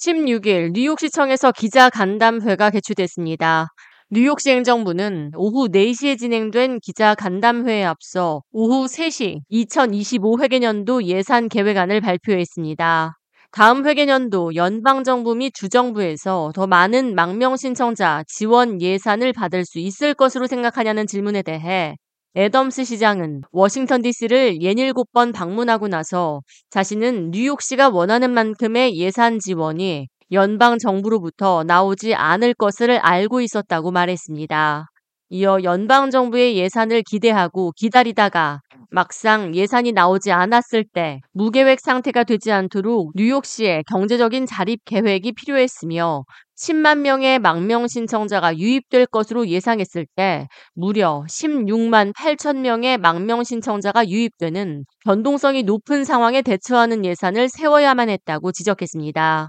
16일 뉴욕시청에서 기자 간담회가 개최됐습니다. 뉴욕시 행정부는 오후 4시에 진행된 기자 간담회에 앞서 오후 3시 2025 회계년도 예산 계획안을 발표했습니다. 다음 회계년도 연방정부 및 주정부에서 더 많은 망명 신청자 지원 예산을 받을 수 있을 것으로 생각하냐는 질문에 대해 애덤스 시장은 워싱턴 DC를 67번 방문하고 나서 자신은 뉴욕시가 원하는 만큼의 예산 지원이 연방 정부로부터 나오지 않을 것을 알고 있었다고 말했습니다. 이어 연방 정부의 예산을 기대하고 기다리다가 막상 예산이 나오지 않았을 때 무계획 상태가 되지 않도록 뉴욕시의 경제적인 자립 계획이 필요했으며 10만 명의 망명 신청자가 유입될 것으로 예상했을 때 무려 16만 8천 명의 망명 신청자가 유입되는 변동성이 높은 상황에 대처하는 예산을 세워야만 했다고 지적했습니다.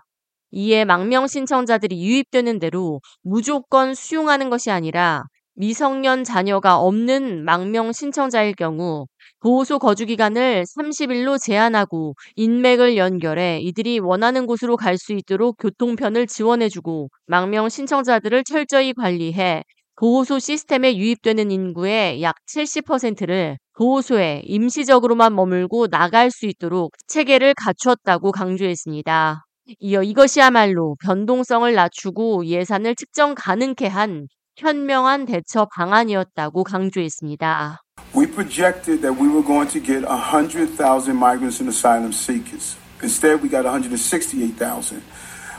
이에 망명 신청자들이 유입되는 대로 무조건 수용하는 것이 아니라 미성년 자녀가 없는 망명 신청자일 경우 보호소 거주 기간을 30일로 제한하고 인맥을 연결해 이들이 원하는 곳으로 갈 수 있도록 교통편을 지원해주고 망명 신청자들을 철저히 관리해 보호소 시스템에 유입되는 인구의 약 70%를 보호소에 임시적으로만 머물고 나갈 수 있도록 체계를 갖추었다고 강조했습니다. 이어 이것이야말로 변동성을 낮추고 예산을 측정 가능케 한 현명한 대처 방안이었다고 강조했습니다. We projected that we were going to get 100,000 migrants and asylum seekers. Instead, we got 168,000.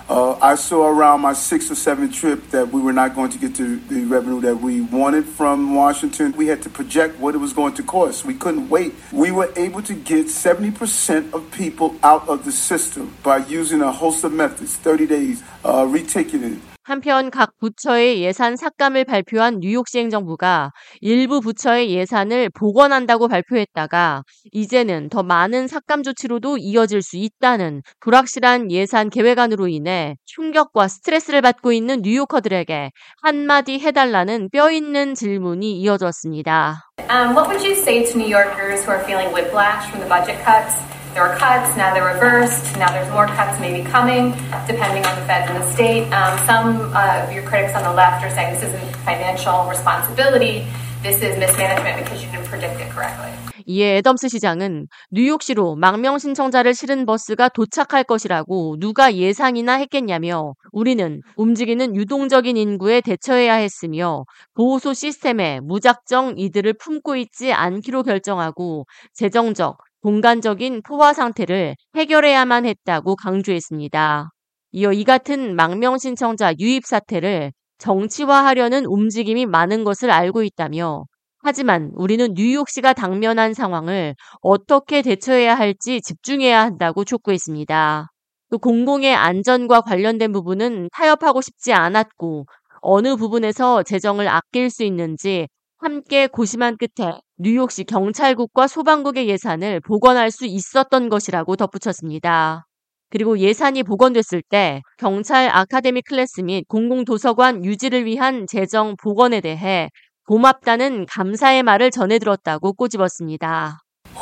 Uh, I saw around my sixth or seventh trip that we were not going to get the, the revenue that we wanted from Washington. We had to project what it was going to cost. We couldn't wait. We were able to get 70% of people out of the system by using a host of methods 30 days, uh, reticketing, 한편 각 부처의 예산 삭감을 발표한 뉴욕시 행정부가 일부 부처의 예산을 복원한다고 발표했다가 이제는 더 많은 삭감 조치로도 이어질 수 있다는 불확실한 예산 계획안으로 인해 충격과 스트레스를 받고 있는 뉴요커들에게 한마디 해달라는 뼈 있는 질문이 이어졌습니다. Um, what would you say to New Yorkers who are feeling whiplash from the budget cuts? There were cuts, now they're reversed, now there's more cuts maybe coming, depending on the feds and the state. Um, some uh, of your critics on the left are saying this isn't financial responsibility, this is mismanagement because you didn't predict it correctly. 이에 애덤스 시장은 뉴욕시로 망명 신청자를 실은 버스가 도착할 것이라고 누가 예상이나 했겠냐며 우리는 움직이는 유동적인 인구에 대처해야 했으며 보호소 시스템에 무작정 이들을 품고 있지 않기로 결정하고 재정적, 공간적인 포화 상태를 해결해야만 했다고 강조했습니다. 이어 이 같은 망명 신청자 유입 사태를 정치화하려는 움직임이 많은 것을 알고 있다며 하지만 우리는 뉴욕시가 당면한 상황을 어떻게 대처해야 할지 집중해야 한다고 촉구했습니다. 또 공공의 안전과 관련된 부분은 타협하고 싶지 않았고 어느 부분에서 재정을 아낄 수 있는지 함께 고심한 끝에 뉴욕시 경찰국과 소방국의 예산을 복원할 수 있었던 것이라고 덧붙였습니다. 그리고 예산이 복원됐을 때 경찰 아카데미 클래스 및 공공도서관 유지를 위한 재정 복원에 대해 고맙다는 감사의 말을 전해 들었다고 꼬집었습니다.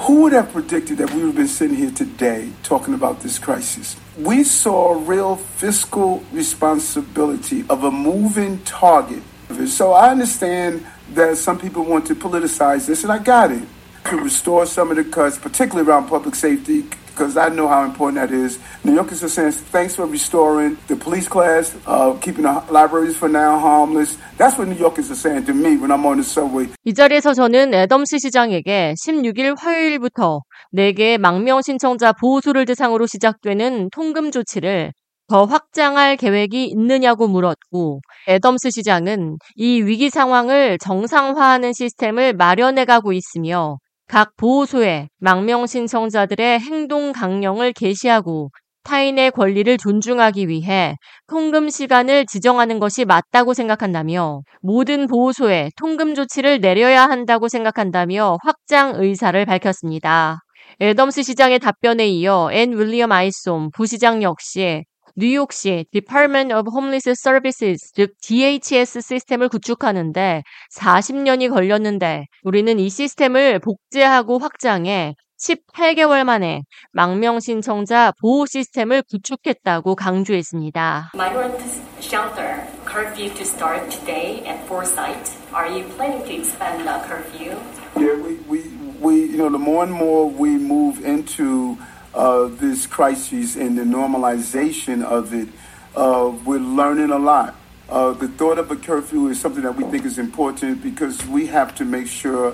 Who would have predicted that we would have been sitting here today talking about this crisis? We saw real fiscal responsibility of a moving target. So I understand that some people want to politicize this, and I got it. To restore some of the cuts, particularly around public safety, because I know how important that is. New Yorkers are saying thanks for restoring the police class, uh, keeping the libraries for now harmless. That's what New Yorkers are saying to me when I'm on the subway. 이 자리에서 저는 애덤스 시장에게 16일 화요일부터 4개 망명 신청자 보호소를 대상으로 시작되는 통금 조치를 더 확장할 계획이 있느냐고 물었고 애덤스 시장은 이 위기 상황을 정상화하는 시스템을 마련해 가고 있으며 각 보호소에 망명 신청자들의 행동 강령을 게시하고 타인의 권리를 존중하기 위해 통금 시간을 지정하는 것이 맞다고 생각한다며 모든 보호소에 통금 조치를 내려야 한다고 생각한다며 확장 의사를 밝혔습니다. 애덤스 시장의 답변에 이어 앤 윌리엄 아이솜 부시장 역시 뉴욕시 Department of Homeless Services, 즉 DHS 시스템을 구축하는데 40년이 걸렸는데 우리는 이 시스템을 복제하고 확장해 18개월 만에 망명 신청자 보호 시스템을 구축했다고 강조했습니다. Migrant shelter curfew to start today at Foresight. Are you planning to expand the curfew? Yeah, we, we, we, you know, the more and more we move into uh, this crisis and the normalization of it, uh, we're learning a lot. Uh, the thought of a curfew is something that we think is important because we have to make sure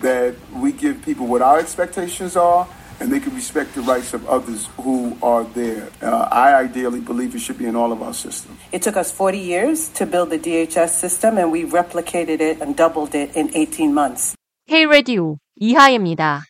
that we give people what our expectations are and they can respect the rights of others who are there. Uh, I ideally believe it should be in all of our systems. It took us 40 years to build the DHS system, and we replicated it and doubled it in 18 months. K-Radio 이하예입니다.